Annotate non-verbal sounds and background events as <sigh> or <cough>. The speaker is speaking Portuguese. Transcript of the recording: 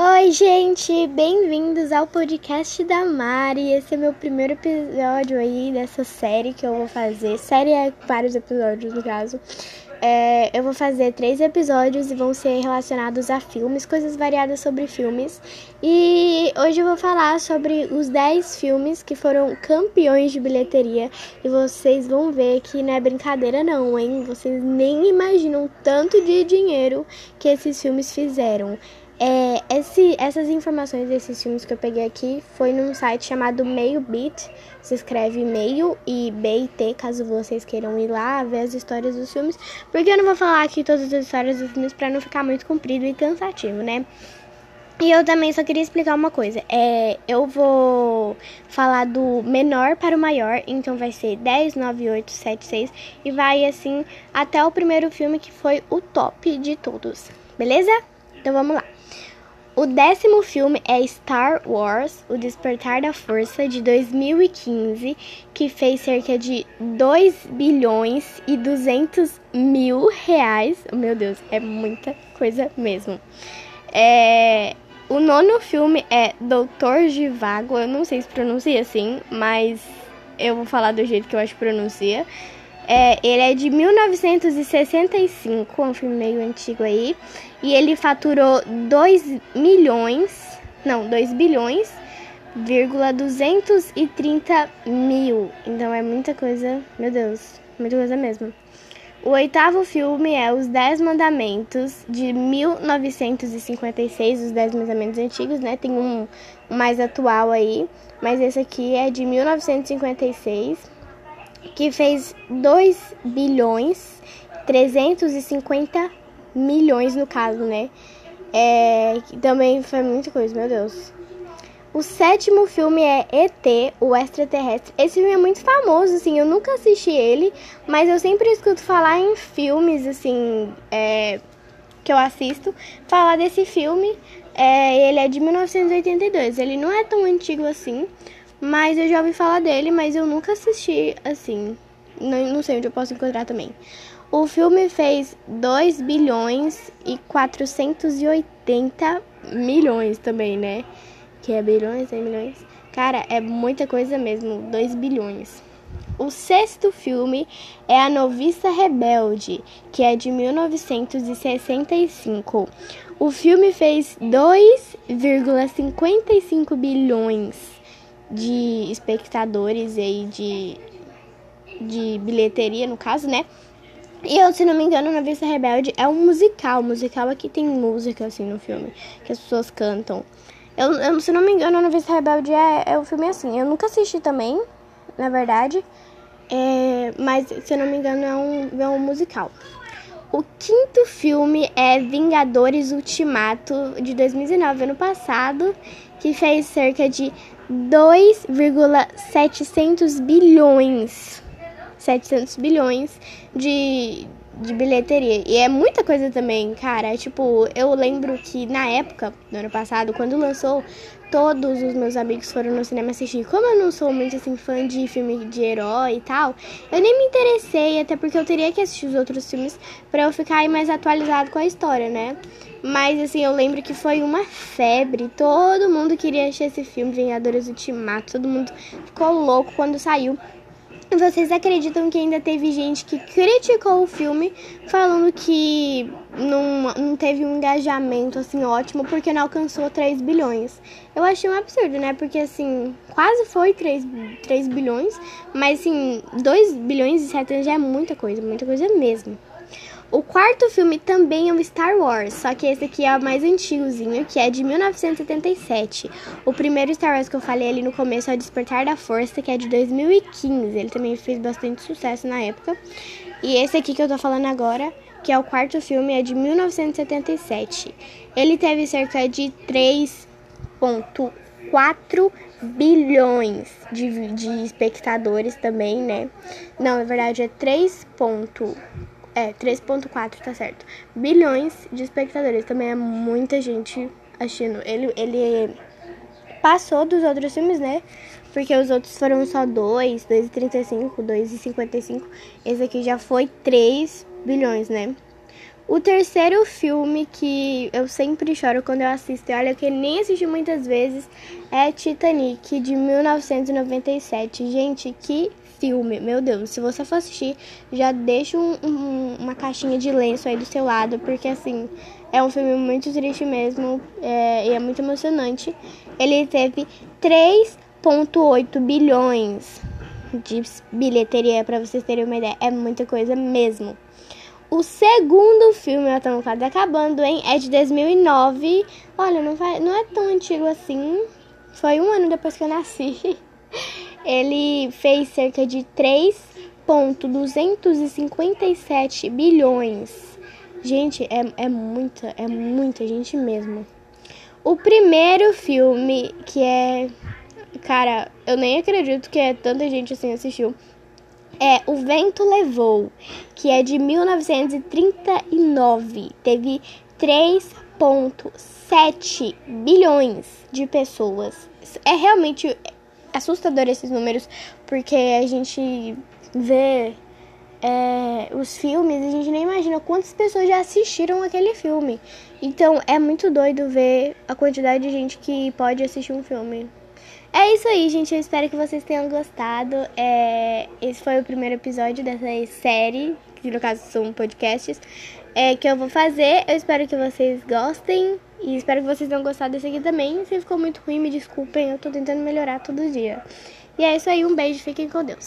Oi, gente, bem-vindos ao podcast da Mari. Esse é meu primeiro episódio aí dessa série que eu vou fazer. Série é vários episódios, no caso. É, eu vou fazer três episódios e vão ser relacionados a filmes, coisas variadas sobre filmes. E hoje eu vou falar sobre os 10 filmes que foram campeões de bilheteria. E vocês vão ver que não é brincadeira, não, hein? Vocês nem imaginam tanto de dinheiro que esses filmes fizeram. É, esse, essas informações desses filmes que eu peguei aqui foi num site chamado Meio Beat. Se escreve Meio e B e T, caso vocês queiram ir lá ver as histórias dos filmes. Porque eu não vou falar aqui todas as histórias dos filmes para não ficar muito comprido e cansativo, né? E eu também só queria explicar uma coisa. É, eu vou falar do menor para o maior, então vai ser 10, 9, 8, 7, 6 e vai assim até o primeiro filme que foi o top de todos. Beleza? Então vamos lá. O décimo filme é Star Wars, O Despertar da Força, de 2015, que fez cerca de 2 bilhões e 200 mil reais. Meu Deus, é muita coisa mesmo. É... O nono filme é Doutor Givago, eu não sei se pronuncia assim, mas eu vou falar do jeito que eu acho que pronuncia. É, ele é de 1965, é um filme meio antigo aí. E ele faturou 2 milhões, não, 2 bilhões, vírgula 230 mil. Então é muita coisa, meu Deus, muita coisa mesmo. O oitavo filme é Os Dez Mandamentos, de 1956, os Dez Mandamentos antigos, né? Tem um mais atual aí, mas esse aqui é de 1956 que fez 2 bilhões 350 milhões no caso, né? É, também foi muita coisa, meu Deus. O sétimo filme é ET, o extraterrestre. Esse filme é muito famoso, assim, eu nunca assisti ele, mas eu sempre escuto falar em filmes, assim, é, que eu assisto, falar desse filme. É, ele é de 1982, ele não é tão antigo assim, mas eu já ouvi falar dele, mas eu nunca assisti assim. Não, não sei onde eu posso encontrar também. O filme fez 2 bilhões e 480 milhões também, né? Que é bilhões, é milhões. Cara, é muita coisa mesmo, 2 bilhões. O sexto filme é A Noviça Rebelde, que é de 1965. O filme fez 2,55 bilhões de espectadores aí de, de bilheteria, no caso, né? E eu, se não me engano, Na Vista Rebelde é um musical. musical aqui tem música, assim, no filme, que as pessoas cantam. Eu, eu se não me engano, Na Vista Rebelde é, é um filme assim. Eu nunca assisti também, na verdade. É, mas, se não me engano, é um, é um musical. O quinto filme é Vingadores Ultimato, de 2019, ano passado, que fez cerca de 2,700 bilhões. 700 bilhões de, de bilheteria. E é muita coisa também, cara. Tipo, eu lembro que na época, do ano passado, quando lançou, todos os meus amigos foram no cinema assistir. Como eu não sou muito assim fã de filme de herói e tal, eu nem me interessei, até porque eu teria que assistir os outros filmes para eu ficar aí mais atualizado com a história, né? Mas assim, eu lembro que foi uma febre. Todo mundo queria assistir esse filme, Vingadores Ultimato. Todo mundo ficou louco quando saiu. Vocês acreditam que ainda teve gente que criticou o filme, falando que não, não teve um engajamento assim ótimo porque não alcançou 3 bilhões? Eu achei um absurdo, né? Porque assim, quase foi 3, 3 bilhões, mas assim, 2 bilhões e 7 já é muita coisa, muita coisa mesmo. O quarto filme também é um Star Wars, só que esse aqui é o mais antigozinho, que é de 1977. O primeiro Star Wars que eu falei ali no começo é o Despertar da Força, que é de 2015. Ele também fez bastante sucesso na época. E esse aqui que eu tô falando agora, que é o quarto filme, é de 1977. Ele teve cerca de 3,4 bilhões de, de espectadores também, né? Não, na verdade é 3. É, 3.4, tá certo. Bilhões de espectadores. Também é muita gente assistindo. Ele, ele passou dos outros filmes, né? Porque os outros foram só 2, 2,35, 2,55. Esse aqui já foi 3 bilhões, né? O terceiro filme que eu sempre choro quando eu assisto, e olha que nem assisti muitas vezes, é Titanic, de 1997. Gente, que filme, meu Deus. Se você for assistir, já deixa um, um, uma caixinha de lenço aí do seu lado, porque assim, é um filme muito triste mesmo é, e é muito emocionante. Ele teve 3,8 bilhões de bilheteria, para vocês terem uma ideia. É muita coisa mesmo. O segundo filme, eu tô quase acabando, hein? É de 2009. Olha, não, vai, não é tão antigo assim. Foi um ano depois que eu nasci. <laughs> Ele fez cerca de 3,257 bilhões. Gente, é, é muita, é muita gente mesmo. O primeiro filme que é. Cara, eu nem acredito que é tanta gente assim assistiu. É O Vento Levou, que é de 1939. Teve 3,7 bilhões de pessoas. É realmente assustador esses números, porque a gente vê é, os filmes a gente nem imagina quantas pessoas já assistiram aquele filme. Então é muito doido ver a quantidade de gente que pode assistir um filme. É isso aí, gente. Eu espero que vocês tenham gostado. É, esse foi o primeiro episódio dessa série, que no caso são podcasts, é, que eu vou fazer. Eu espero que vocês gostem. E espero que vocês tenham gostado desse aqui também. Se ficou muito ruim, me desculpem. Eu tô tentando melhorar todo dia. E é isso aí. Um beijo. Fiquem com Deus.